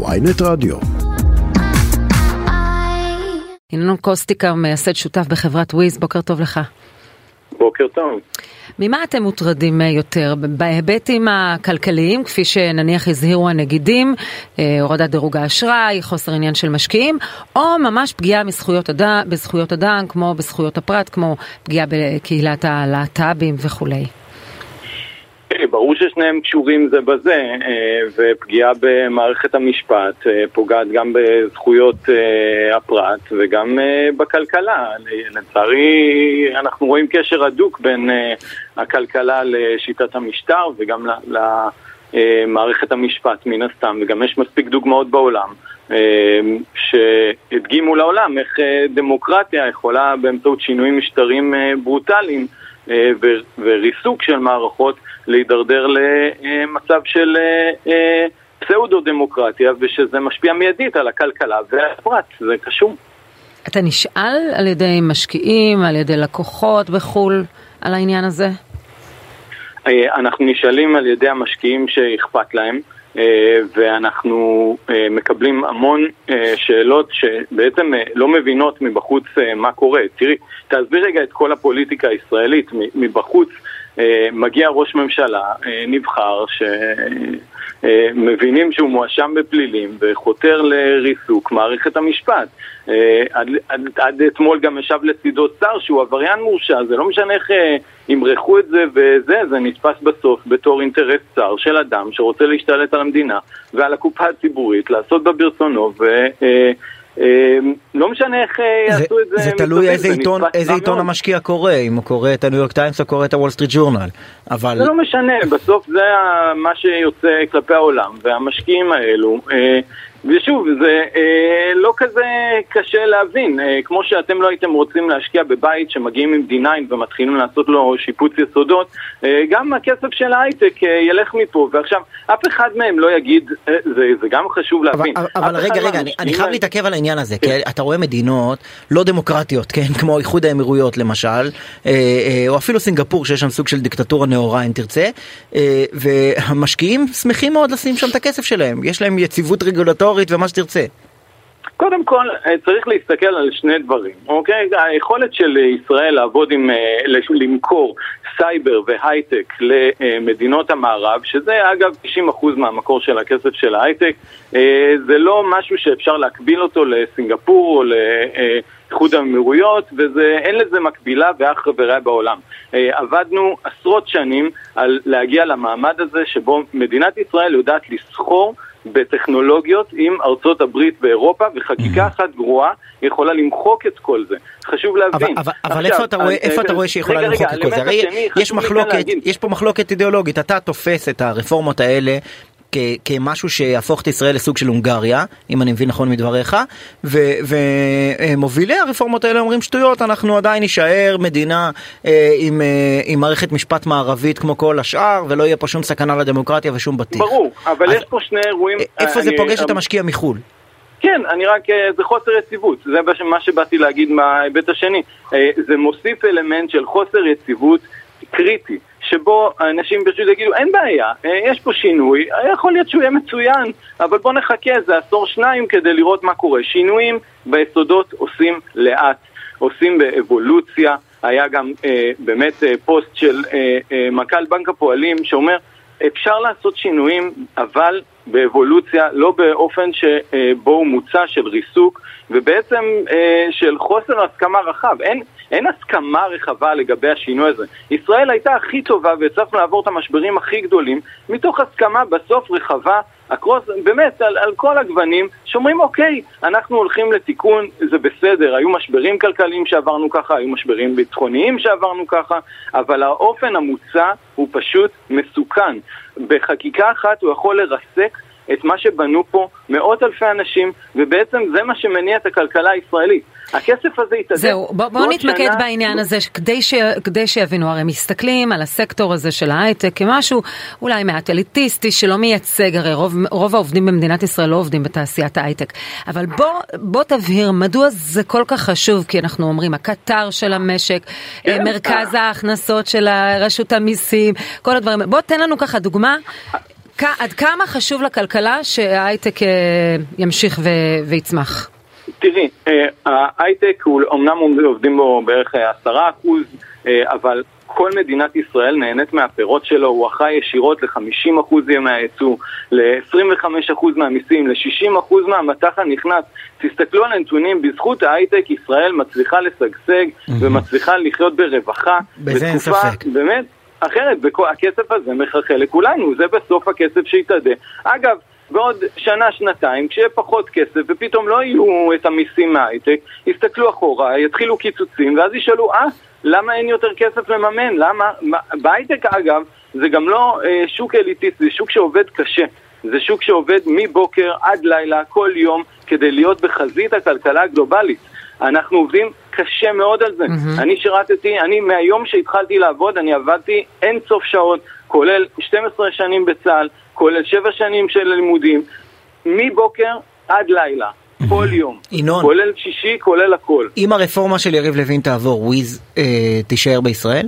ויינט רדיו. ינון קוסטיקה, מייסד שותף בחברת וויז, בוקר טוב לך. בוקר טוב. ממה אתם מוטרדים יותר? בהיבטים הכלכליים, כפי שנניח הזהירו הנגידים, אה, הורדת דירוג האשראי, חוסר עניין של משקיעים, או ממש פגיעה מזכויות אדם, בזכויות אדם, כמו בזכויות הפרט, כמו פגיעה בקהילת הלהט"בים וכולי? ברור ששניהם קשורים זה בזה, אה, ופגיעה במערכת המשפט אה, פוגעת גם בזכויות אה, הפרט וגם בכלכלה. לצערי, אנחנו רואים קשר הדוק בין הכלכלה לשיטת המשטר וגם למערכת המשפט, מן הסתם, וגם יש מספיק דוגמאות בעולם. שהדגימו לעולם איך דמוקרטיה יכולה באמצעות שינויים משטרים ברוטליים וריסוק של מערכות להידרדר למצב של אה, אה, פסאודו-דמוקרטיה ושזה משפיע מיידית על הכלכלה והפרט, זה קשור. אתה נשאל על ידי משקיעים, על ידי לקוחות בחו"ל על העניין הזה? אה, אנחנו נשאלים על ידי המשקיעים שאכפת להם. ואנחנו מקבלים המון שאלות שבעצם לא מבינות מבחוץ מה קורה. תראי, תעזבי רגע את כל הפוליטיקה הישראלית מבחוץ. אה, מגיע ראש ממשלה אה, נבחר שמבינים אה, שהוא מואשם בפלילים וחותר לריסוק מערכת המשפט. עד, עד, עד אתמול גם ישב לצידו שר שהוא עבריין מורשע, זה לא משנה איך ימרחו את זה וזה, זה נתפס בסוף בתור אינטרס צר של אדם שרוצה להשתלט על המדינה ועל הקופה הציבורית, לעשות בה ברצונו ו... אמ, לא משנה איך אה, יעשו את זה. זה תלוי איזה עיתון, איזה עיתון המשקיע קורא, אם הוא קורא את הניו יורק טיימס או קורא את הוול סטריט ג'ורנל. אבל... זה לא משנה, בסוף זה מה שיוצא כלפי העולם, והמשקיעים האלו אה, ושוב, זה אה, לא כזה קשה להבין, אה, כמו שאתם לא הייתם רוצים להשקיע בבית שמגיעים עם D9 ומתחילים לעשות לו שיפוץ יסודות, אה, גם הכסף של ההייטק אה, ילך מפה, ועכשיו אף אחד מהם לא יגיד, אה, זה, זה גם חשוב להבין. אבל, אבל רגע, רגע, אני, אני חייב להתעכב על העניין הזה, כן. כי אתה רואה מדינות לא דמוקרטיות, כן, כמו איחוד האמירויות למשל, אה, אה, או אפילו סינגפור שיש שם סוג של דיקטטורה נאורה אם תרצה, אה, והמשקיעים שמחים מאוד לשים שם את הכסף שלהם, יש להם יציבות רגולטורית. היסטורית ומה שתרצה. קודם כל, אה, צריך להסתכל על שני דברים, אוקיי? היכולת של ישראל לעבוד עם, אה, למכור סייבר והייטק למדינות המערב, שזה אגב 90% מהמקור של הכסף של ההייטק, אה, זה לא משהו שאפשר להקביל אותו לסינגפור או לאיחוד האמירויות, ואין לזה מקבילה ואח ורע בעולם. עבדנו עשרות שנים על להגיע למעמד הזה שבו מדינת ישראל יודעת לסחור בטכנולוגיות עם ארצות הברית ואירופה, וחקיקה אחת גרועה יכולה למחוק את כל זה. חשוב להבין. אבל, אבל עכשיו, איפה אתה רואה, איפה אתה רואה שיכולה רגע, למחוק רגע, את כל זה? הרי יש מחלוקת, יש פה מחלוקת אידיאולוגית, אתה תופס את הרפורמות האלה כמשהו שיהפוך את ישראל לסוג של הונגריה, אם אני מבין נכון מדבריך, ומובילי הרפורמות האלה אומרים שטויות, אנחנו עדיין נישאר מדינה אה, עם, אה, עם מערכת משפט מערבית כמו כל השאר, ולא יהיה פה שום סכנה לדמוקרטיה ושום בטיח. ברור, אבל אז, יש פה שני אירועים... איפה אני, זה פוגש אני, את המשקיע מחו"ל? כן, אני רק, אה, זה חוסר יציבות, זה מה שבאתי להגיד מההיבט השני. זה מוסיף אלמנט של חוסר יציבות קריטי. שבו אנשים פשוט יגידו, אין בעיה, אה, יש פה שינוי, יכול להיות שהוא יהיה מצוין, אבל בוא נחכה איזה עשור שניים כדי לראות מה קורה. שינויים ביסודות עושים לאט, עושים באבולוציה. היה גם אה, באמת אה, פוסט של אה, אה, מנכ"ל בנק הפועלים שאומר, אפשר לעשות שינויים, אבל באבולוציה, לא באופן שבו הוא מוצע של ריסוק ובעצם אה, של חוסר הסכמה רחב. אין, אין הסכמה רחבה לגבי השינוי הזה. ישראל הייתה הכי טובה והצלחנו לעבור את המשברים הכי גדולים מתוך הסכמה בסוף רחבה, הקרוס, באמת על, על כל הגוונים, שאומרים אוקיי, אנחנו הולכים לתיקון, זה בסדר, היו משברים כלכליים שעברנו ככה, היו משברים ביטחוניים שעברנו ככה, אבל האופן המוצע הוא פשוט מסוכן. בחקיקה אחת הוא יכול לרסק את מה שבנו פה מאות אלפי אנשים, ובעצם זה מה שמניע את הכלכלה הישראלית. הכסף הזה יתאזן. זהו, בואו בוא נתמקד שנה... בעניין הזה, כדי, ש... כדי שיבינו, הרי מסתכלים על הסקטור הזה של ההייטק כמשהו אולי מעט אליטיסטי, שלא מייצג, הרי רוב, רוב העובדים במדינת ישראל לא עובדים בתעשיית ההייטק. אבל בוא, בוא תבהיר, מדוע זה כל כך חשוב, כי אנחנו אומרים, הקטר של המשק, כן, מרכז ההכנסות של רשות המיסים, כל הדברים, בוא תן לנו ככה דוגמה עד כמה חשוב לכלכלה שההייטק אה, ימשיך ויצמח? תראי, אה, ההייטק, אמנם עובדים בו בערך עשרה אחוז, אבל כל מדינת ישראל נהנית מהפירות שלו, הוא אחראי ישירות ל-50% מהייצוא, ל-25% מהמיסים, ל-60% מהמטח הנכנס. תסתכלו על הנתונים, בזכות ההייטק ישראל מצליחה לשגשג ומצליחה לחיות ברווחה. בזה אין ספק. באמת, אחרת, הכסף הזה מחלחל לכולנו, זה בסוף הכסף שיתאדה. אגב, בעוד שנה, שנתיים, כשיהיה פחות כסף ופתאום לא יהיו את המיסים מההייטק, יסתכלו אחורה, יתחילו קיצוצים, ואז ישאלו, אה, למה אין יותר כסף לממן? למה? בהייטק אגב, זה גם לא אה, שוק אליטיסט, זה שוק שעובד קשה. זה שוק שעובד מבוקר עד לילה, כל יום, כדי להיות בחזית הכלכלה הגלובלית. אנחנו עובדים קשה מאוד על זה. Mm-hmm. אני שירתתי, אני מהיום שהתחלתי לעבוד, אני עבדתי אין סוף שעות, כולל 12 שנים בצה"ל, כולל 7 שנים של לימודים, מבוקר עד לילה. כל יום, ינון, כולל שישי, כולל הכל. אם הרפורמה של יריב לוין תעבור, וויז אה, תישאר בישראל?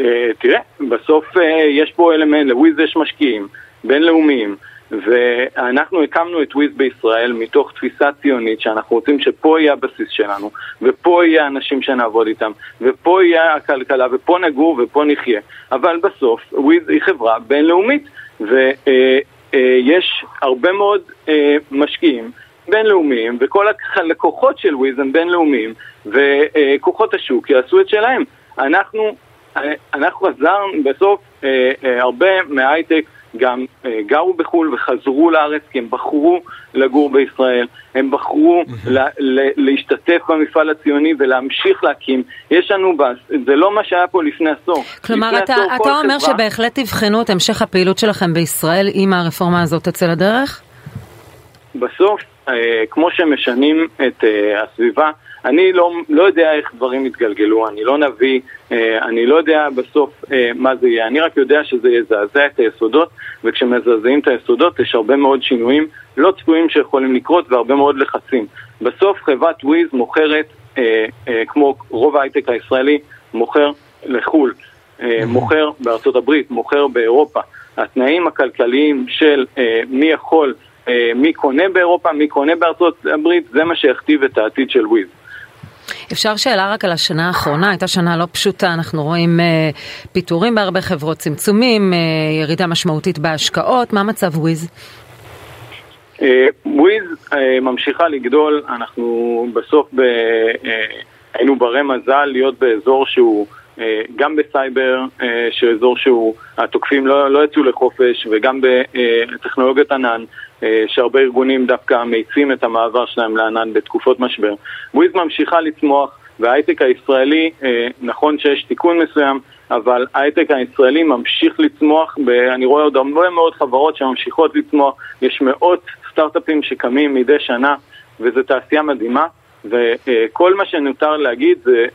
אה, תראה, בסוף אה, יש פה אלמנט, לוויז יש משקיעים בינלאומיים, ואנחנו הקמנו את וויז בישראל מתוך תפיסה ציונית שאנחנו רוצים שפה יהיה הבסיס שלנו, ופה יהיה האנשים שנעבוד איתם, ופה יהיה הכלכלה, ופה נגור ופה נחיה. אבל בסוף וויז היא חברה בינלאומית, ויש הרבה מאוד אה, משקיעים בינלאומיים, וכל הלקוחות של וויז הם בינלאומיים, וכוחות השוק יעשו את שלהם. אנחנו, אה, אנחנו עזרנו בסוף אה, הרבה מההייטק גם אה, גרו בחו"ל וחזרו לארץ כי הם בחרו לגור בישראל, הם בחרו לה, להשתתף במפעל הציוני ולהמשיך להקים. יש לנו, זה לא מה שהיה פה לפני עשור. כלומר, אתה, עשור, אתה אומר חברה... שבהחלט תבחנו את המשך הפעילות שלכם בישראל אם הרפורמה הזאת תצא לדרך? בסוף, אה, כמו שמשנים את אה, הסביבה, אני לא, לא יודע איך דברים יתגלגלו, אני לא נביא, אה, אני לא יודע בסוף אה, מה זה יהיה, אני רק יודע שזה יזעזע את היסודות, וכשמזעזעים את היסודות יש הרבה מאוד שינויים לא צפויים שיכולים לקרות והרבה מאוד לחצים. בסוף חברת וויז מוכרת, אה, כמו רוב ההייטק הישראלי, מוכר לחו"ל, אה, מוכר בארצות הברית, מוכר באירופה. התנאים הכלכליים של מי יכול, מי קונה באירופה, מי קונה בארצות הברית, זה מה שיכתיב את העתיד של וויז. אפשר שאלה רק על השנה האחרונה, הייתה שנה לא פשוטה, אנחנו רואים אה, פיטורים בהרבה חברות, צמצומים, אה, ירידה משמעותית בהשקעות, מה מצב וויז? אה, וויז אה, ממשיכה לגדול, אנחנו בסוף ב, אה, היינו ברי מזל להיות באזור שהוא אה, גם בסייבר, אה, שאזור שהוא, התוקפים לא, לא יצאו לחופש, וגם בטכנולוגיית ענן, שהרבה ארגונים דווקא מאיצים את המעבר שלהם לענן בתקופות משבר. וויז ממשיכה לצמוח, וההייטק הישראלי, נכון שיש תיקון מסוים, אבל ההייטק הישראלי ממשיך לצמוח, אני רואה עוד הרבה מאוד חברות שממשיכות לצמוח, יש מאות סטארט-אפים שקמים מדי שנה, וזו תעשייה מדהימה, וכל מה שנותר להגיד זה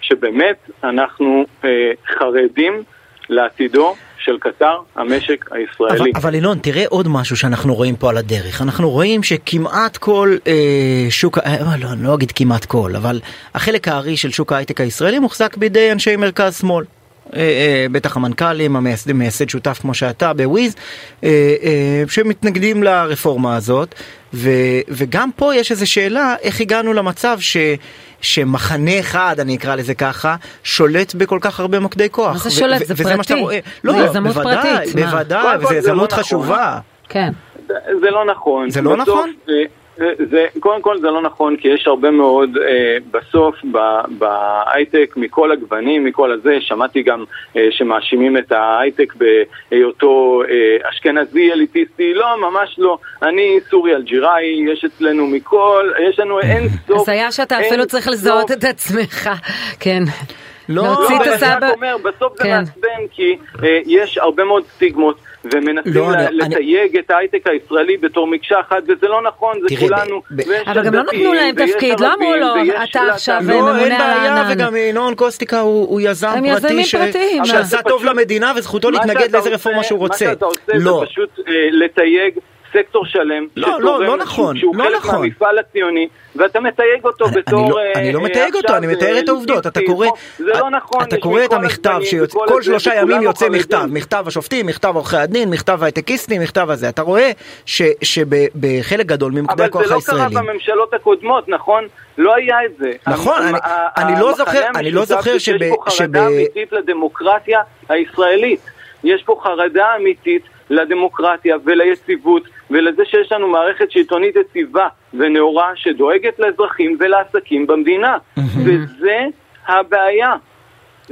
שבאמת אנחנו אה, חרדים לעתידו של קטר, המשק הישראלי. אבל, אבל ינון, תראה עוד משהו שאנחנו רואים פה על הדרך. אנחנו רואים שכמעט כל אה, שוק, אה, לא, אני לא אגיד כמעט כל, אבל החלק הארי של שוק ההייטק הישראלי מוחזק בידי אנשי מרכז-שמאל. אה, אה, בטח המנכ"לים, המייסד, מייסד שותף כמו שאתה בוויז, אה, שמתנגדים לרפורמה הזאת, ו, וגם פה יש איזו שאלה איך הגענו למצב ש... שמחנה אחד, אני אקרא לזה ככה, שולט בכל כך הרבה מוקדי כוח. מה זה שולט? זה פרטי. מה שאתה רואה. לא, יזמות פרטית. בוודאי, וזו יזמות לא נכון. חשובה. כן. זה לא נכון. זה לא נכון? זה, קודם כל זה לא נכון, כי יש הרבה מאוד אה, בסוף בהייטק מכל הגוונים, מכל הזה, שמעתי גם אה, שמאשימים את ההייטק בהיותו אה, אשכנזי אליטיסטי, לא, ממש לא. אני סורי אלג'יראי, יש אצלנו מכל, יש לנו אין סוף. אז היה שאתה אפילו צריך לזהות את עצמך, כן. לא, לא, אני רק אומר, בסוף זה כן. מעצבן כי אה, יש הרבה מאוד סטיגמות. ומנסים לא, לתייג אני... את ההייטק הישראלי בתור מקשה אחת, וזה לא נכון, זה תראה, כולנו. ב... אבל גם לא נתנו להם תפקיד, לא אמרו לו, אתה עכשיו לא, ממונה על הענן. לא, אין בעיה, וגם ינון קוסטיקה הוא, הוא יזם פרטי ש... שעשה טוב למדינה וזכותו להתנגד לאיזה רפורמה שהוא רוצה. מה שאתה עושה לא. זה פשוט אה, לתייג סקטור שלם, לא, לא, לא נכון, שהוא לא חלק נכון. מהמפעל הציוני, ואתה מתייג אותו אני- בתור... אני לא- אה, אני לא מתייג אותו, אני מתאר את העובדות, אתה קורא, זה לא נכון, אתה יש קורא את המכתב וכל כל הזה, שלושה ימים יוצא. מכתב, מכתב השופטים, מכתב עורכי הדין, מכתב ההייטקיסטים, מכתב הזה, אתה רואה שבחלק גדול ממוקדי אבל הכוח זה לא קרה הישראלים, בממשלות הקודמות, נכון? לא היה את זה. נכון, המ- אני- לא זוכר- אני לא זוכר שב- פה שב- חרדה אמיתית לדמוקרטיה הישראלית. יש פה חרדה אמיתית לדמוקרטיה וליציבות ולזה שיש לנו מערכת שלטונית יציבה ונאורה שדואגת לאזרחים ולעסקים במדינה. וזה הבעיה.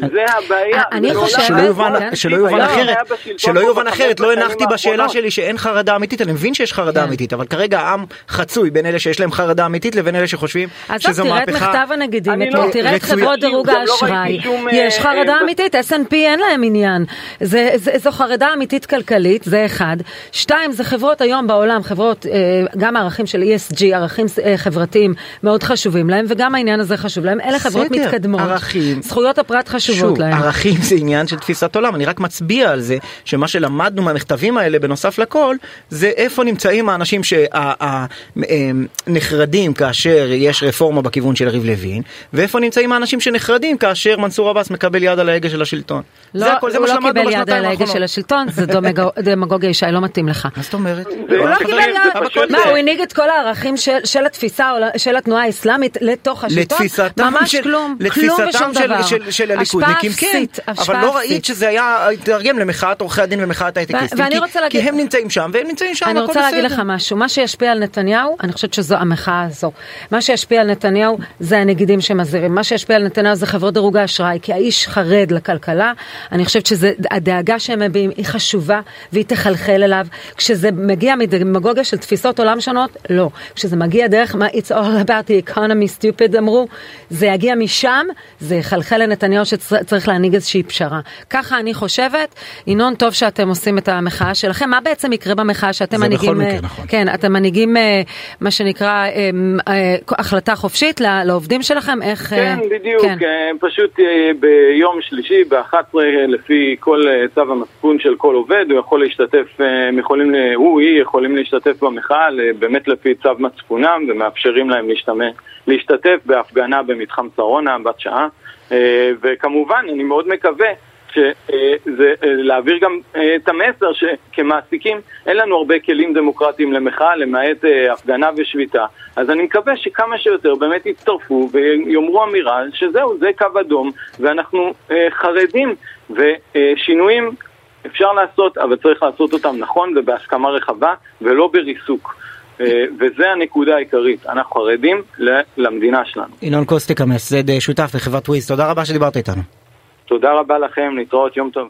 זה הבעיה. אני חושבת- שלא יובן, כן. שלא יובן אחרת, שלא יובן לא הנחתי בשאלה. שלי שאין חרדה אמיתית, אני מבין שיש חרדה כן. אמיתית, אבל כרגע העם חצוי בין אלה שיש להם חרדה אמיתית לבין אלה שחושבים אז שזו טוב, תראה את מהפכה. מכתב הנגידים, לא- תראה את. חברות דירוג לא האשראי, שום, יש אה, חרדה אה, אמיתית, S&P אין להם עניין, זה- זה- זו חרדה אמיתית כלכלית, זה אחד. שתיים, זה חברות היום בעולם, חברות, אה, גם הערכים של ESG, ערכים אה, חברתיים מאוד חשובים להם, וגם העניין הזה חשוב להם, אלה חברות מתקדמות. זכויות הפרט חשובות שוב, להם. ערכים זה עניין של תפיסת עולם, אני רק מצביע על זה שמה שלמדנו מהמכתבים האלה בנוסף לכל, זה איפה נמצאים האנשים שנחרדים כאשר יש רפורמה בכיוון של יריב לוין, ואיפה נמצאים האנשים שנחרדים כאשר מנסור עבאס מקבל יד על ההגה של השלטון. לא, זה הכל, זה הוא מה לא שלמדנו קיבל יד בשנתיים על ההגה האחרונות. של השלטון, זה דמגו- דמגוגיה ישי, לא מתאים לך. מה זאת אומרת? הוא לא חברים, קיבל יד, מה, הוא הנהיג את כל הערכים של- התפיסה של התנועה האסלאמית לתוך השלטון? ממש כלום, כלום ושום דבר. של, של השפעה הליכודניקים, כן, אבל לא. ראית שזה היה התרגם למחאת עורכי הדין ומחאת ההייטקיסטים, ואני כי, רוצה כי להגיד- הם נמצאים שם והם נמצאים שם, אני רוצה להגיד. לך משהו, מה שישפיע על נתניהו, אני חושבת שזו המחאה הזו. מה שישפיע על נתניהו זה הנגידים שמזהירים, מה שישפיע על נתניהו זה חברות דירוג האשראי, כי האיש חרד לכלכלה, אני חושבת שהדאגה שהם מביעים היא חשובה והיא תחלחל אליו. כשזה מגיע מדמגוגיה של תפיסות עולם שונות, לא. כשזה מגיע דרך מה it's all about the economy stupid אמרו, זה יגיע משם, זה יחלחל לנתניהו שצריך להנהיג איזושהי פשרה. ככה אני חושבת. ינון, טוב שאתם עושים את המחאה שלכם. מה בעצם יקרה במחאה שאתם זה מנהיגים? בכל מקרה אה, נכון. כן, אתם מנהיגים אה, מה שנקרא אה, החלטה חופשית לעובדים שלכם? איך... כן, בדיוק. כן. פשוט ביום שלישי ב-11 לפי כל צו המצפון של כל עובד, הוא יכול להשתתף, הם יכולים, הוא, היא יכולים להשתתף במחאה באמת לפי צו מצפונם ומאפשרים להם להשתמש, להשתתף בהפגנה במתחם שרונה בת שעה. אה, וכמובן, אני מאוד מקווה שזה להעביר גם אה, את המסר שכמעסיקים אין לנו הרבה כלים דמוקרטיים למחאה למעט אה, הפגנה ושביתה אז אני מקווה שכמה שיותר באמת יצטרפו ויאמרו אמירה שזהו, זה קו אדום ואנחנו אה, חרדים ושינויים אפשר לעשות אבל צריך לעשות אותם נכון ובהסכמה רחבה ולא בריסוק אה, וזה הנקודה העיקרית, אנחנו חרדים למדינה שלנו. ינון קוסטיק המייסד שותף בחברת וויז, תודה רבה שדיברת איתנו. תודה רבה לכם, להתראות, יום טוב.